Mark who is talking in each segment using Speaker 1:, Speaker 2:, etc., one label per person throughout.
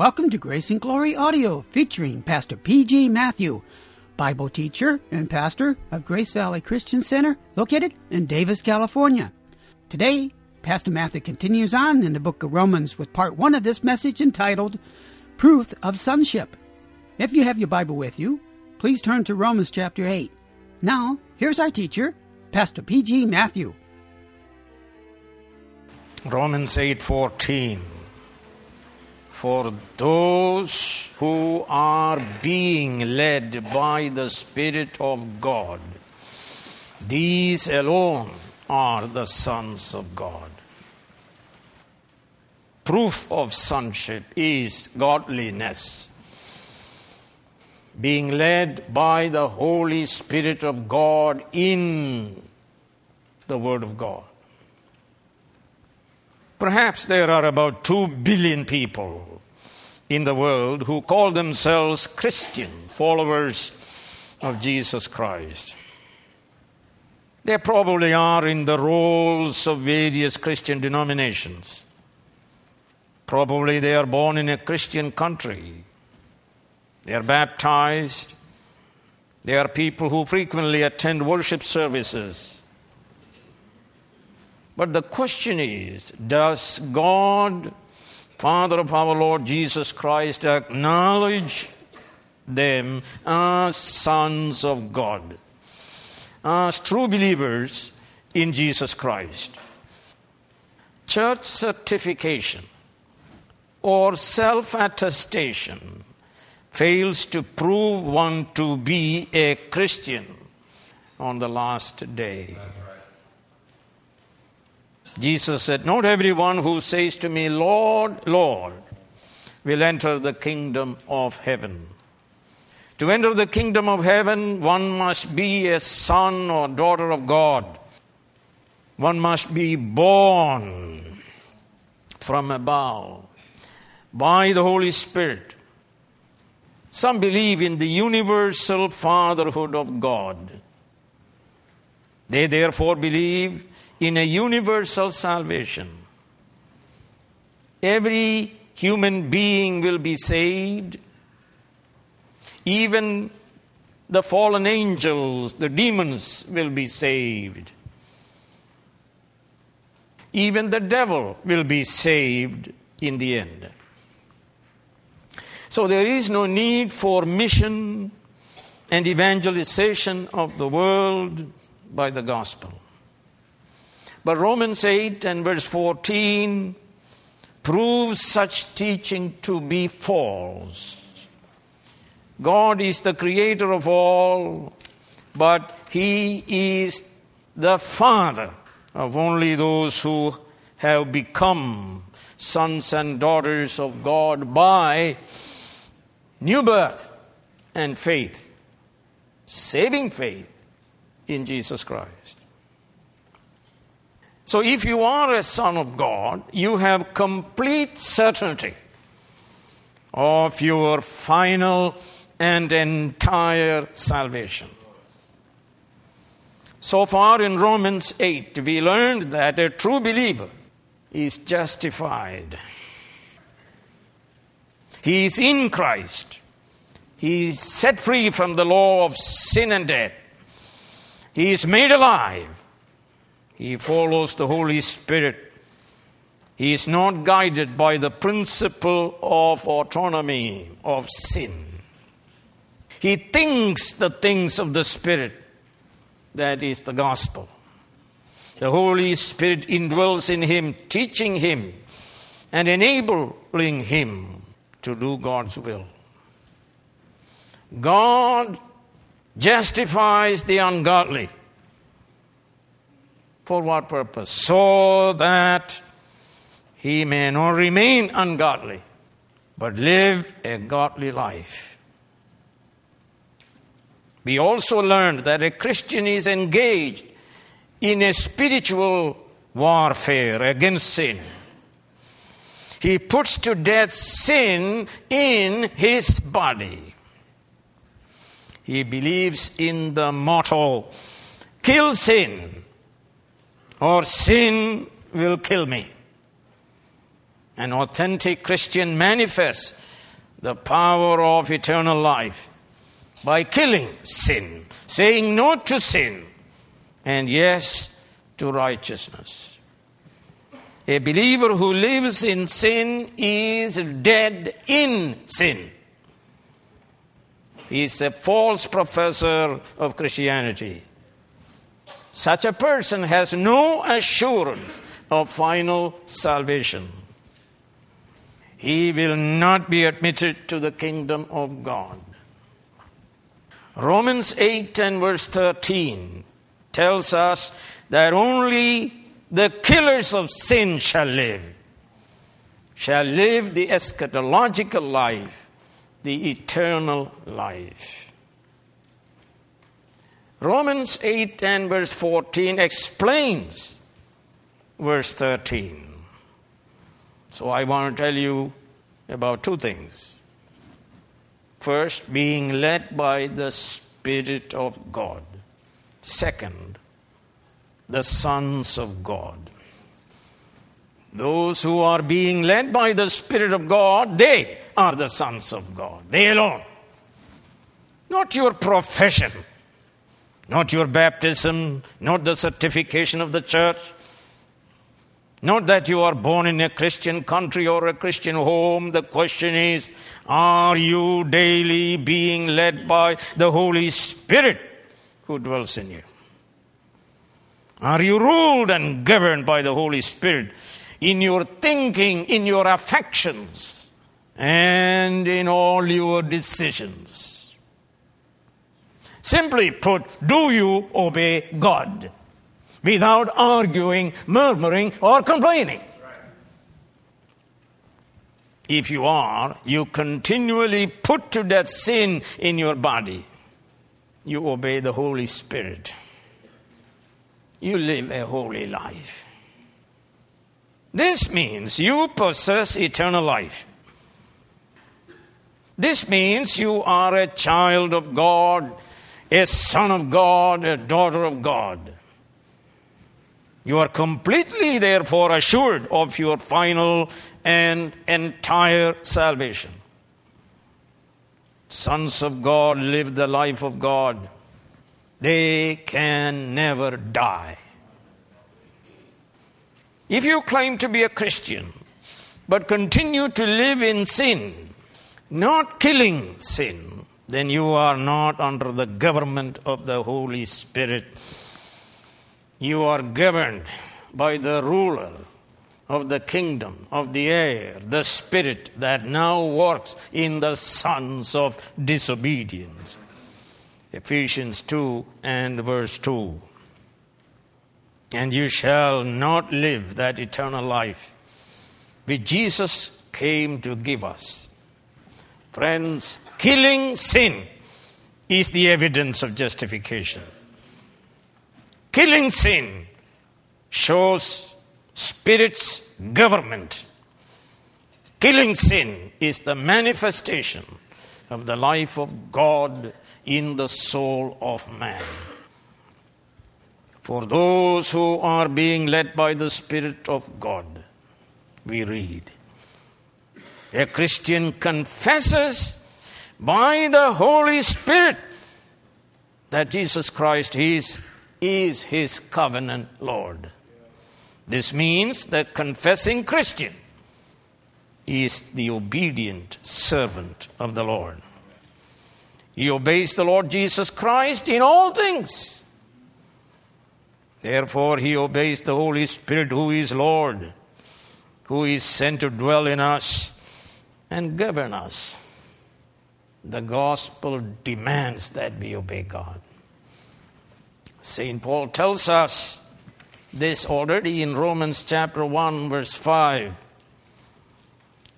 Speaker 1: Welcome to Grace and Glory Audio featuring Pastor P.G. Matthew, Bible teacher and pastor of Grace Valley Christian Center, located in Davis, California. Today, Pastor Matthew continues on in the book of Romans with part one of this message entitled Proof of Sonship. If you have your Bible with you, please turn to Romans chapter 8. Now, here's our teacher, Pastor P.G. Matthew.
Speaker 2: Romans 8:14 For those who are being led by the spirit of God. These alone are the sons of God. Proof of sonship is godliness. Being led by the holy spirit of God in the word of God Perhaps there are about 2 billion people in the world who call themselves Christian, followers of Jesus Christ. They probably are in the rolls of various Christian denominations. Probably they are born in a Christian country. They are baptized. They are people who frequently attend worship services. But the question is Does God, Father of our Lord Jesus Christ, acknowledge them as sons of God, as true believers in Jesus Christ? Church certification or self attestation fails to prove one to be a Christian on the last day. Jesus said, Not everyone who says to me, Lord, Lord, will enter the kingdom of heaven. To enter the kingdom of heaven, one must be a son or daughter of God. One must be born from above by the Holy Spirit. Some believe in the universal fatherhood of God. They therefore believe in a universal salvation. Every human being will be saved. Even the fallen angels, the demons, will be saved. Even the devil will be saved in the end. So there is no need for mission and evangelization of the world by the gospel. But Romans 8 and verse 14 proves such teaching to be false. God is the creator of all, but He is the Father of only those who have become sons and daughters of God by new birth and faith, saving faith in Jesus Christ. So, if you are a son of God, you have complete certainty of your final and entire salvation. So far in Romans 8, we learned that a true believer is justified. He is in Christ. He is set free from the law of sin and death. He is made alive he follows the Holy Spirit. He is not guided by the principle of autonomy, of sin. He thinks the things of the Spirit. That is the gospel. The Holy Spirit indwells in him, teaching him and enabling him to do God's will. God justifies the ungodly for what purpose? So that he may not remain ungodly, but live a godly life. We also learned that a Christian is engaged in a spiritual warfare against sin. He puts to death sin in his body. He believes in the motto kill sin or sin will kill me. An authentic Christian manifests the power of eternal life by killing sin, saying no to sin, and yes to righteousness. A believer who lives in sin is dead in sin. He is a false professor of Christianity. Such a person has no assurance of final salvation. He will not be admitted to the kingdom of God. Romans 8 and verse 13 tells us that only the killers of sin shall live, shall live the eschatological life, the eternal life. Romans 8 and verse 14 explains verse 13. So I want to tell you about two things. First, being led by the Spirit of God. Second, the sons of God. Those who are being led by the Spirit of God, they are the sons of God. They alone. Not your profession, not your baptism, not the certification of the church, not that you are born in a Christian country or a Christian home. The question is, are you daily being led by the Holy Spirit who dwells in you? Are you ruled and governed by the Holy Spirit in your thinking, in your affections, and in all your decisions? Simply put, do you obey God without arguing, murmuring, or complaining? If you are, you continually put to death sin in your body. You obey the Holy Spirit you live a holy life. This means you possess eternal life. This means you are a child of God, a son of God, a daughter of God. You are completely, therefore, assured of your final and entire salvation. Sons of God live the life of God they can never die. If you claim to be a Christian, but continue to live in sin, not killing sin, then you are not under the government of the Holy Spirit. You are governed by the ruler of the kingdom of the air, the spirit that now works in the sons of disobedience. Ephesians 2 and verse 2. And you shall not live that eternal life which Jesus came to give us. Friends, killing sin is the evidence of justification. Killing sin shows Spirit's government. Killing sin is the manifestation of the life of God in the soul of man. For those who are being led by the Spirit of God, we read. A Christian confesses by the Holy Spirit that Jesus Christ is, is his covenant Lord. This means the confessing Christian is the obedient servant of the Lord. He obeys the Lord Jesus Christ in all things. Therefore, he obeys the Holy Spirit, who is Lord, who is sent to dwell in us and govern us. The gospel demands that we obey God. St. Paul tells us this already in Romans chapter 1, verse 5.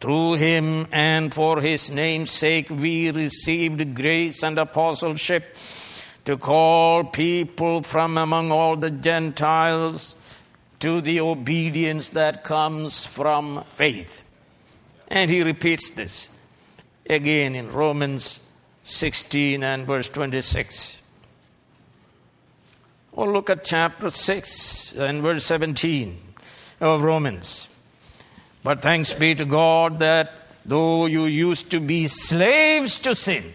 Speaker 2: Through him and for his name's sake, we received grace and apostleship to call people from among all the Gentiles to the obedience that comes from faith. And he repeats this again in Romans 16 and verse 26. Or look at chapter 6 and verse 17 of Romans. But thanks be to God that though you used to be slaves to sin,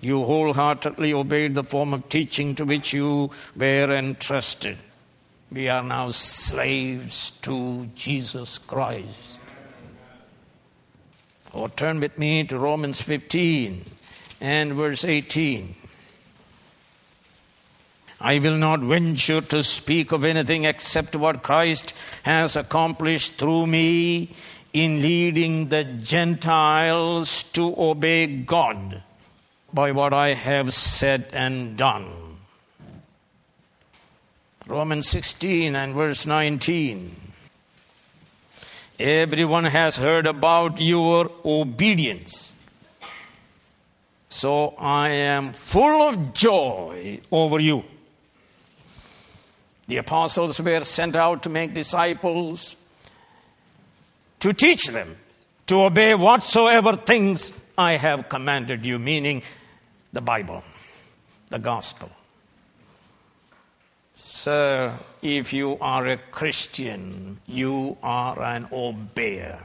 Speaker 2: you wholeheartedly obeyed the form of teaching to which you were entrusted. We are now slaves to Jesus Christ. Or turn with me to Romans 15 and verse 18. I will not venture to speak of anything except what Christ has accomplished through me in leading the Gentiles to obey God by what I have said and done. Romans 16 and verse 19. Everyone has heard about your obedience. So I am full of joy over you. The apostles were sent out to make disciples, to teach them to obey whatsoever things I have commanded you, meaning the Bible, the gospel. Sir, if you are a Christian, you are an obeyer.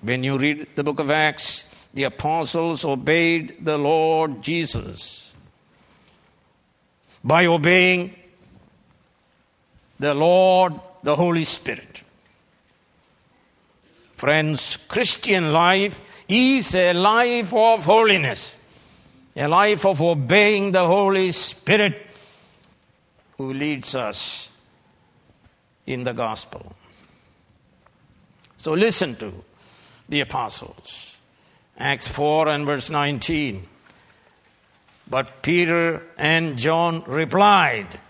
Speaker 2: When you read the book of Acts, the apostles obeyed the Lord Jesus by obeying the Lord, the Holy Spirit. Friends, Christian life is a life of holiness, a life of obeying the Holy Spirit who leads us in the gospel. So listen to the apostles. Acts 4 and verse 19. But Peter and John replied,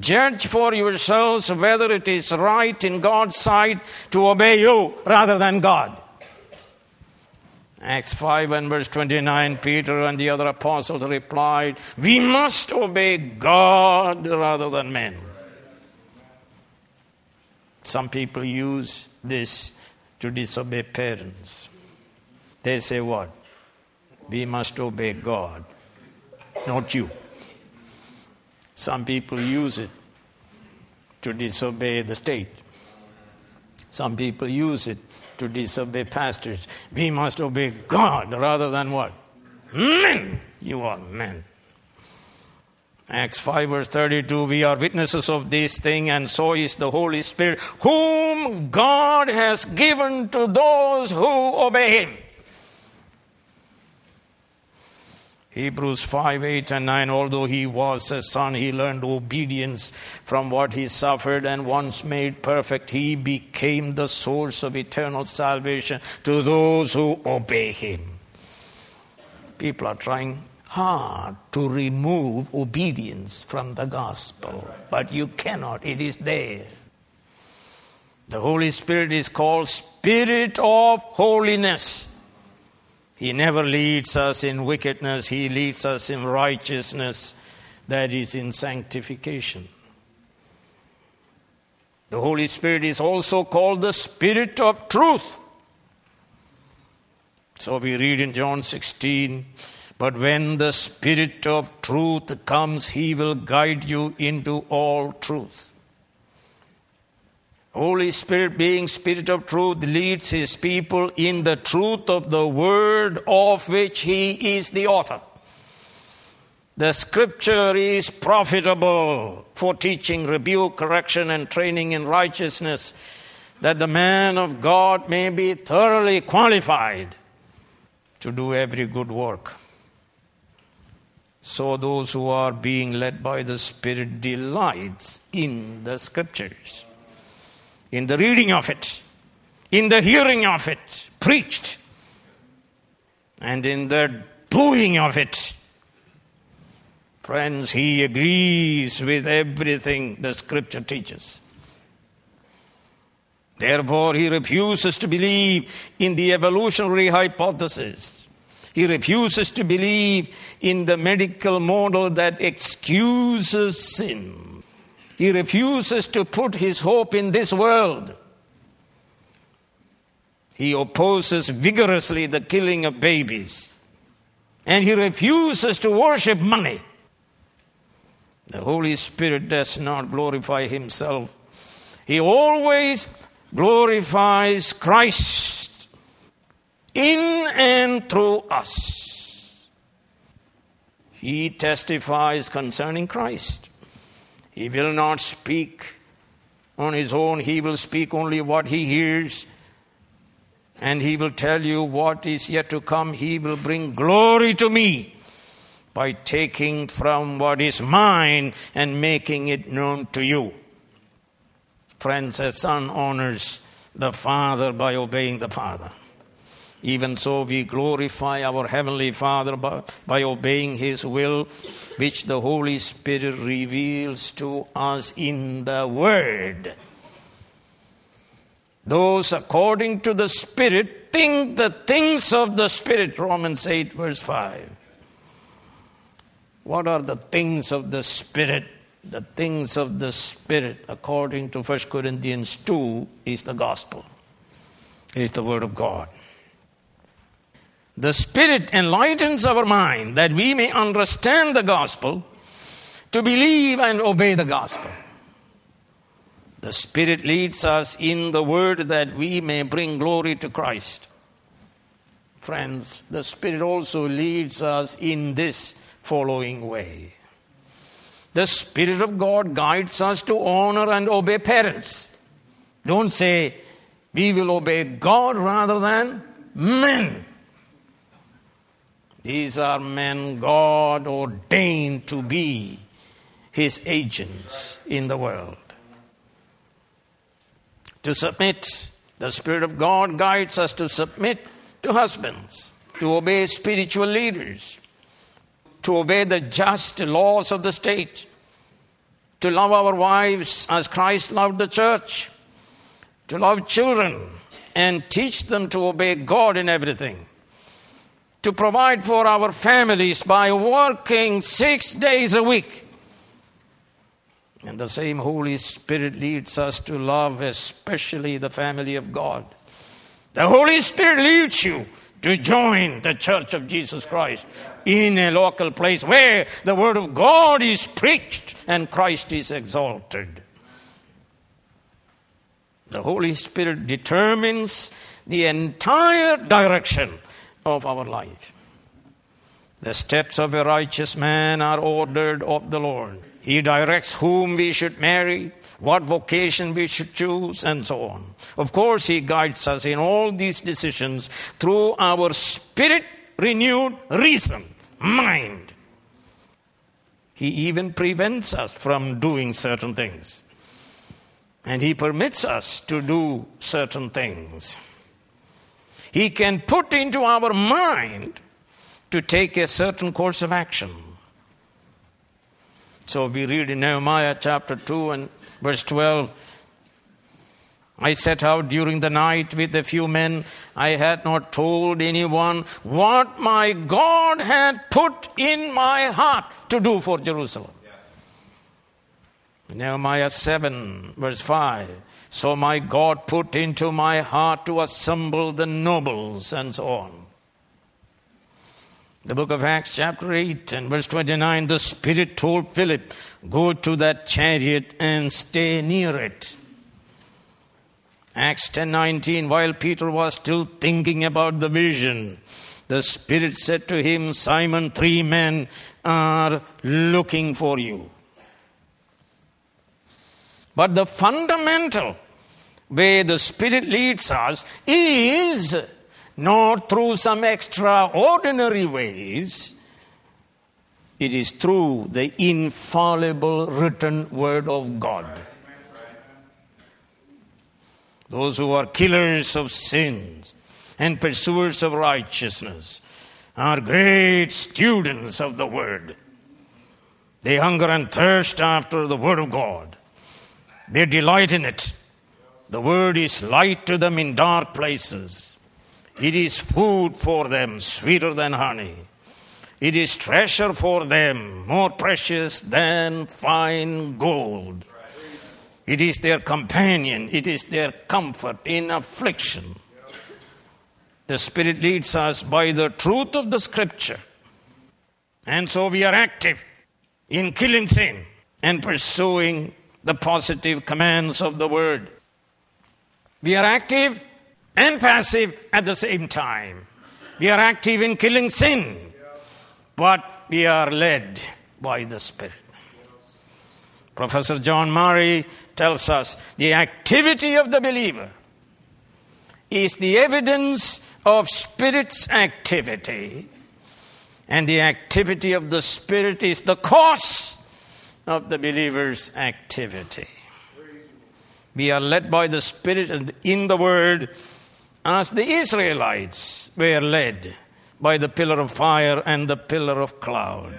Speaker 2: Judge for yourselves whether it is right in God's sight to obey you rather than God. Acts 5 and verse 29, Peter and the other apostles replied, We must obey God rather than men. Some people use this to disobey parents. They say, What? We must obey God, not you. Some people use it to disobey the state. Some people use it to disobey pastors. We must obey God rather than what? Men! You are men. Acts 5, verse 32 We are witnesses of this thing, and so is the Holy Spirit, whom God has given to those who obey Him. Hebrews 5, 8, and 9. Although he was a son, he learned obedience from what he suffered, and once made perfect, he became the source of eternal salvation to those who obey him. People are trying hard to remove obedience from the gospel, but you cannot, it is there. The Holy Spirit is called Spirit of Holiness. He never leads us in wickedness, He leads us in righteousness, that is, in sanctification. The Holy Spirit is also called the Spirit of truth. So we read in John 16, but when the Spirit of truth comes, He will guide you into all truth. Holy Spirit, being Spirit of truth, leads His people in the truth of the Word of which He is the author. The Scripture is profitable for teaching, rebuke, correction, and training in righteousness, that the man of God may be thoroughly qualified to do every good work. So those who are being led by the Spirit delights in the Scriptures in the reading of it, in the hearing of it, preached, and in the doing of it. Friends, he agrees with everything the scripture teaches. Therefore, he refuses to believe in the evolutionary hypothesis. He refuses to believe in the medical model that excuses sin. He refuses to put his hope in this world. He opposes vigorously the killing of babies. And he refuses to worship money. The Holy Spirit does not glorify himself. He always glorifies Christ in and through us. He testifies concerning Christ. He will not speak on his own, he will speak only what he hears. And he will tell you what is yet to come. He will bring glory to me by taking from what is mine and making it known to you. Friends, a son honors the Father by obeying the Father. Even so, we glorify our Heavenly Father by, by, obeying His will, which the Holy Spirit reveals to us in the Word. Those according to the Spirit think the things of the Spirit, Romans 8, verse 5. What are the things of the Spirit? The things of the Spirit, according to 1 Corinthians 2, is the gospel, is the Word of God. The Spirit enlightens our mind that we may understand the gospel, to believe and obey the gospel. The Spirit leads us in the Word that we may bring glory to Christ. Friends, the Spirit also leads us in this following way. The Spirit of God guides us to honor and obey parents. Don't say, we will obey God rather than men. These are men God ordained to be His agents in the world. To submit, the Spirit of God guides us to submit to husbands, to obey spiritual leaders, to obey the just laws of the state, to love our wives as Christ loved the church, to love children and teach them to obey God in everything, to provide for our families by working six days a week. And the same Holy Spirit leads us to love, especially the family of God. The Holy Spirit leads you to join the Church of Jesus Christ in a local place where the Word of God is preached and Christ is exalted. The Holy Spirit determines the entire direction of our life. The steps of a righteous man are ordered of the Lord. He directs whom we should marry, what vocation we should choose, and so on. Of course, He guides us in all these decisions through our spirit renewed reason, mind. He even prevents us from doing certain things. And He permits us to do certain things. He can put into our mind to take a certain course of action. So we read in Nehemiah chapter 2 and verse 12 I set out during the night with a few men. I had not told anyone what my God had put in my heart to do for Jerusalem. Yeah. Nehemiah 7, verse 5. So my God put into my heart to assemble the nobles and so on. The book of Acts, chapter 8 and verse 29, the Spirit told Philip, Go to that chariot and stay near it. Acts 10:19 while Peter was still thinking about the vision the spirit said to him Simon three men are looking for you but the fundamental way the spirit leads us is not through some extraordinary ways it is through the infallible written word of God those who are killers of sins and pursuers of righteousness are great students of the Word. They hunger and thirst after the Word of God. They delight in it. The Word is light to them in dark places. It is food for them, sweeter than honey. It is treasure for them, more precious than fine gold. It is their companion, it is their comfort in affliction. The Spirit leads us by the truth of the Scripture. And so we are active in killing sin, and pursuing the positive commands of the Word. We are active and passive at the same time. We are active in killing sin, but we are led by the Spirit. Professor John Murray tells us the activity of the believer is the evidence of Spirit's activity, and the activity of the Spirit is the cause of the believer's activity. We are led by the Spirit and in the Word as the Israelites were led by the pillar of fire and the pillar of cloud.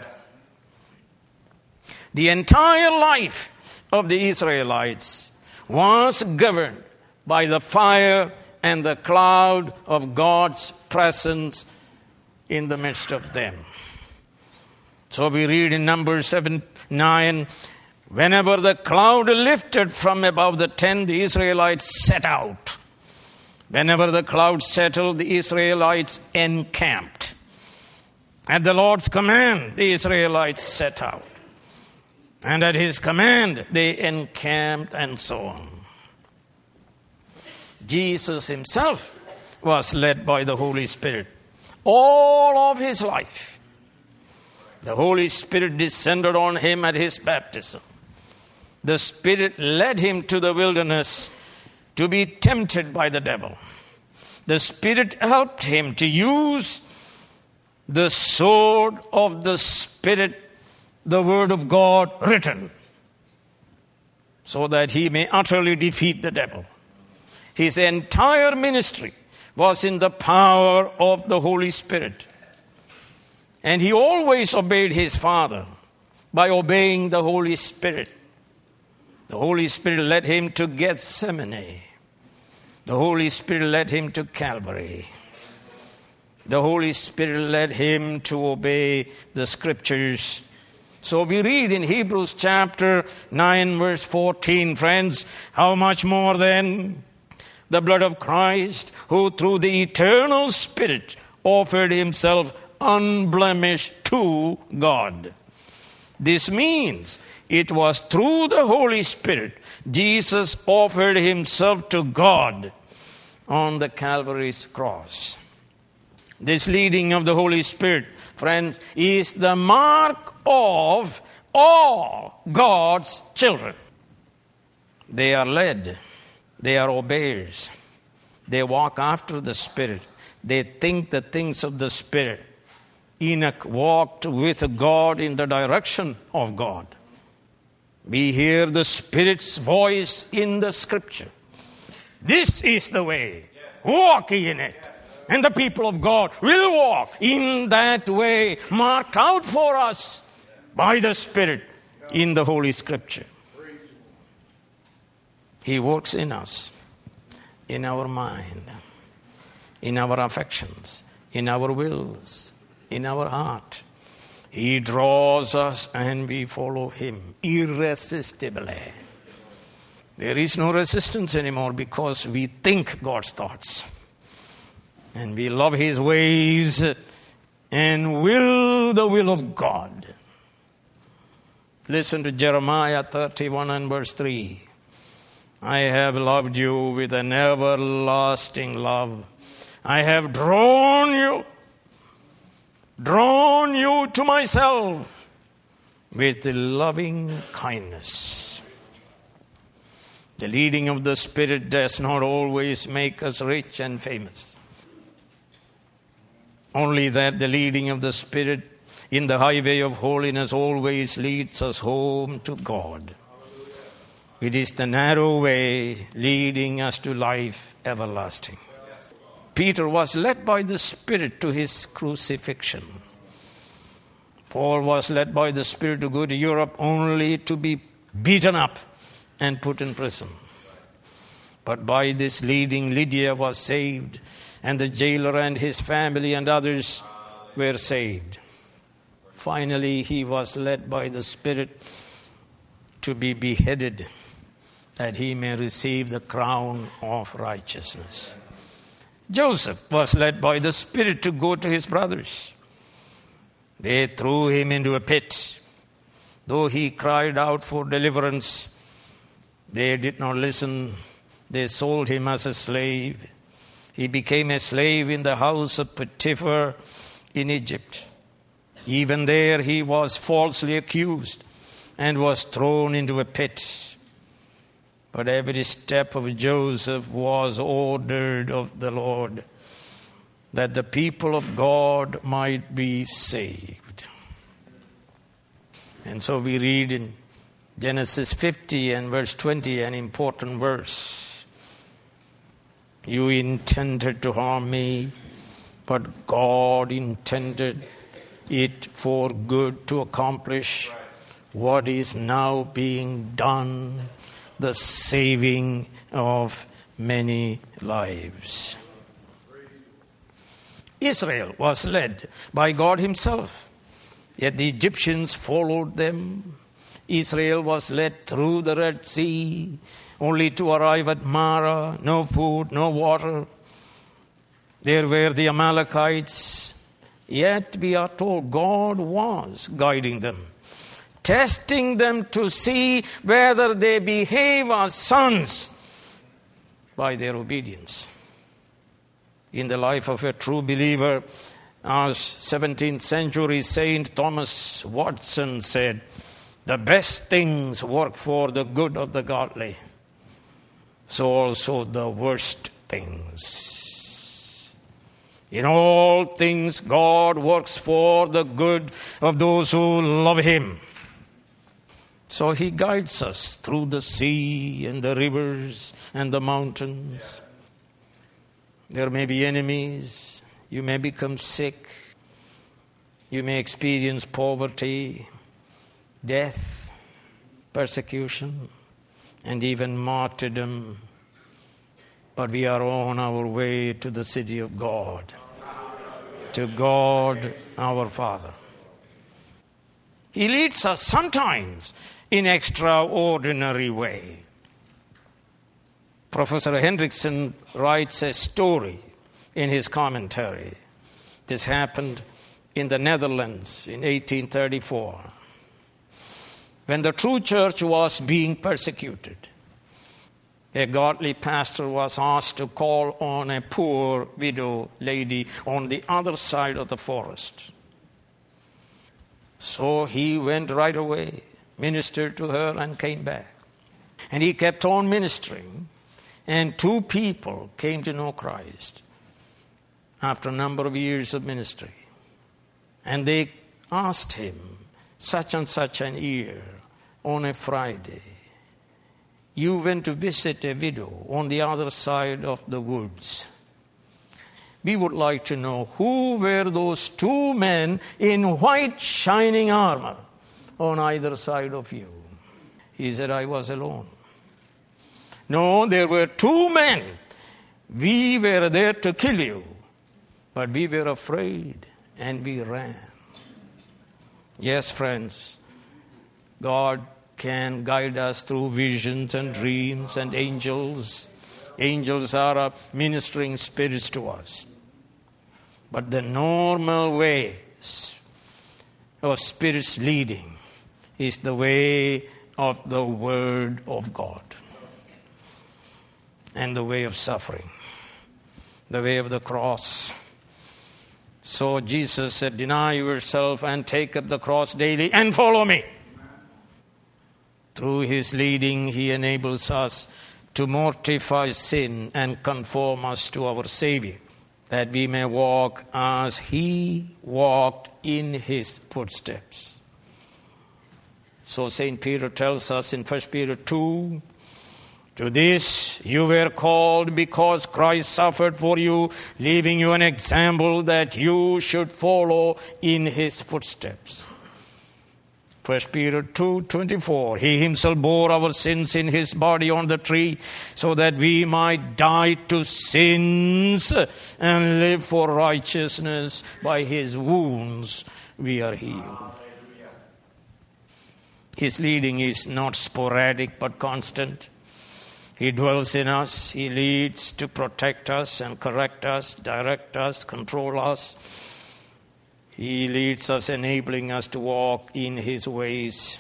Speaker 2: The entire life of the Israelites was governed by the fire and the cloud of God's presence in the midst of them. So we read in Numbers 7 9, whenever the cloud lifted from above the tent, the Israelites set out. Whenever the cloud settled, the Israelites encamped. At the Lord's command, the Israelites set out. And at his command, they encamped and so on. Jesus himself was led by the Holy Spirit all of his life. The Holy Spirit descended on him at his baptism. The Spirit led him to the wilderness to be tempted by the devil. The Spirit helped him to use the sword of the Spirit, the Word of God written, so that he may utterly defeat the devil. His entire ministry was in the power of the Holy Spirit. And he always obeyed his Father by obeying the Holy Spirit. The Holy Spirit led him to Gethsemane. The Holy Spirit led him to Calvary. The Holy Spirit led him to obey the scriptures. So we read in Hebrews chapter 9, verse 14, friends, how much more then the blood of Christ, who through the eternal Spirit offered himself unblemished to God. This means it was through the Holy Spirit Jesus offered himself to God on the Calvary's cross. This leading of the Holy Spirit, friends, is the mark of all God's children. They are led they are obeyers. They walk after the Spirit. They think the things of the Spirit. Enoch walked with God in the direction of God. We hear the Spirit's voice in the Scripture. This is the way. Walk in it. And the people of God will walk in that way marked out for us by the Spirit in the Holy Scripture. He works in us, in our mind, in our affections, in our wills, in our heart. He draws us and we follow Him irresistibly. There is no resistance anymore because we think God's thoughts. And we love His ways and will the will of God. Listen to Jeremiah 31 and verse 3. I have loved you with an everlasting love. I have drawn you, drawn you to myself with loving kindness. The leading of the Spirit does not always make us rich and famous. Only that the leading of the Spirit in the highway of holiness always leads us home to God. It is the narrow way leading us to life everlasting. Peter was led by the Spirit to his crucifixion. Paul was led by the Spirit to go to Europe only to be beaten up and put in prison. But by this leading, Lydia was saved, and the jailer and his family and others were saved. Finally, he was led by the Spirit to be beheaded that he may receive the crown of righteousness. Joseph was led by the Spirit to go to his brothers. They threw him into a pit. Though he cried out for deliverance, they did not listen. They sold him as a slave. He became a slave in the house of Potiphar in Egypt. Even there he was falsely accused and was thrown into a pit. But every step of Joseph was ordered of the Lord that the people of God might be saved. And so we read in Genesis 50 and verse 20, an important verse. You intended to harm me, but God intended it for good to accomplish what is now being done the saving of many lives. Israel was led by God Himself, yet the Egyptians followed them. Israel was led through the Red Sea, only to arrive at Marah, no food, no water. There were the Amalekites, yet we are told God was guiding them, testing them to see whether they behave as sons by their obedience in the life of a true believer. As 17th century Saint Thomas Watson said, the best things work for the good of the godly, so also the worst things. In all things, God works for the good of those who love Him. So He guides us through the sea and the rivers and the mountains. There may be enemies. You may become sick. You may experience poverty, death, persecution, and even martyrdom. But we are on our way to the city of God, to God our Father. He leads us sometimes in extraordinary way. Professor Hendriksen writes a story in his commentary. This happened in the Netherlands in 1834 when the true church was being persecuted. A godly pastor was asked to call on a poor widow lady on the other side of the forest. So he went right away, ministered to her, and came back. And he kept on ministering and two people came to know Christ after a number of years of ministry. And they asked him, such and such an year, on a Friday, you went to visit a widow on the other side of the woods. We would like to know who were those two men in white shining armor on either side of you. He said, I was alone. No, there were two men. We were there to kill you, but we were afraid and we ran. Yes, friends, God can guide us through visions and dreams and angels. Angels are ministering spirits to us. But the normal way of spirits leading is the way of the Word of God and the way of suffering, the way of the cross. So Jesus said, Deny yourself and take up the cross daily and follow me. Through his leading, he enables us to mortify sin and conform us to our Savior, that we may walk as he walked in his footsteps. So St. Peter tells us in 1 Peter 2 to this you were called because Christ suffered for you, leaving you an example that you should follow in his footsteps. 1 Peter 2:24 He himself bore our sins in his body on the tree so that we might die to sins and live for righteousness by his wounds we are healed. His leading is not sporadic but constant. He dwells in us. He leads to protect us and correct us, direct us, control us. He leads us, enabling us to walk in His ways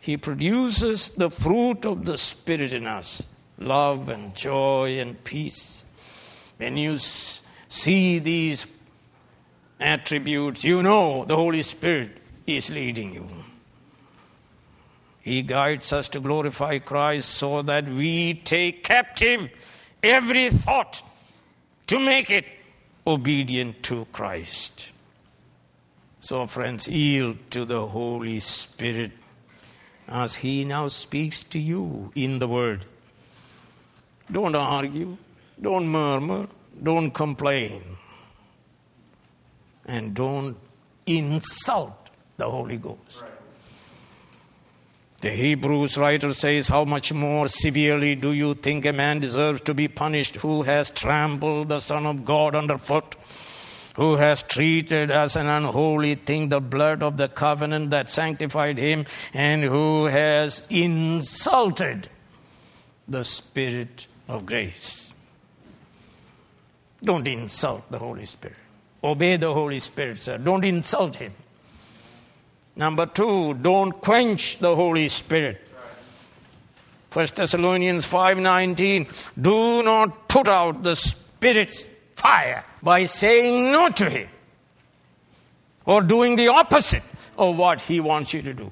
Speaker 2: He produces the fruit of the Spirit in us love and joy and peace. When you see these attributes, you know the Holy Spirit is leading you. He guides us to glorify Christ so that we take captive every thought to make it obedient to Christ. So, friends, yield to the Holy Spirit as He now speaks to you in the Word. Don't argue, don't murmur, don't complain, and don't insult the Holy Ghost. The Hebrews writer says, How much more severely do you think a man deserves to be punished who has trampled the Son of God underfoot? who has treated as an unholy thing the blood of the covenant that sanctified him, and who has insulted the Spirit of grace. Don't insult the Holy Spirit. Obey the Holy Spirit, sir. Don't insult him. Number two, don't quench the Holy Spirit. 1 Thessalonians 5:19 Do not put out the Spirit's fire by saying no to him or doing the opposite of what he wants you to do.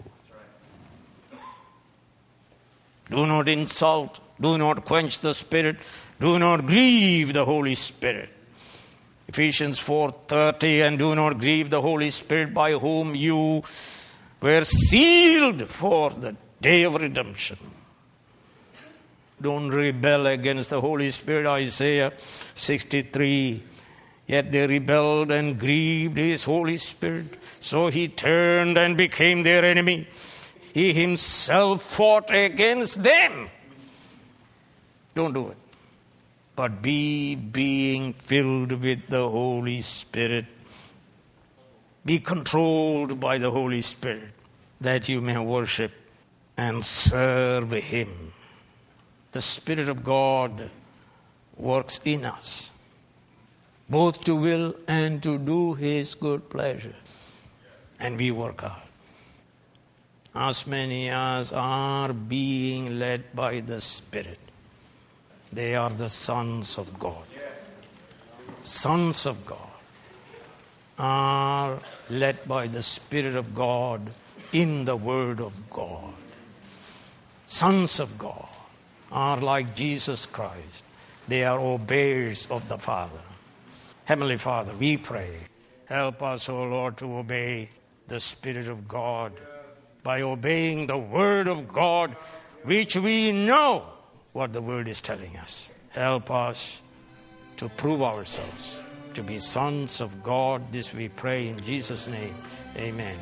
Speaker 2: Do not insult, do not quench the spirit, do not grieve the Holy Spirit. Ephesians 4:30 and do not grieve the Holy Spirit by whom you were sealed for the day of redemption. Don't rebel against the Holy Spirit. Isaiah 63. Yet they rebelled and grieved his Holy Spirit. So he turned and became their enemy. He himself fought against them. Don't do it. But be being filled with the Holy Spirit. Be controlled by the Holy Spirit that you may worship and serve Him the Spirit of God works in us, both to will and to do His good pleasure. And we work hard. As many as are being led by the Spirit, they are the sons of God. Sons of God are led by the Spirit of God in the Word of God. Sons of God are like Jesus Christ. They are obeyers of the Father. Heavenly Father, we pray. Help us, O Lord, to obey the Spirit of God by obeying the Word of God, which we know what the world is telling us. Help us to prove ourselves to be sons of God. This we pray in Jesus' name. Amen.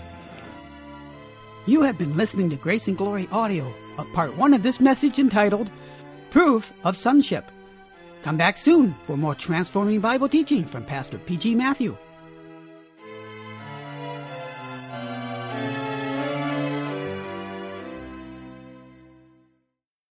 Speaker 1: You have been listening to Grace and Glory Audio, a part one of this message entitled Proof of Sonship. Come back soon for more transforming Bible teaching from Pastor P.G. Matthew.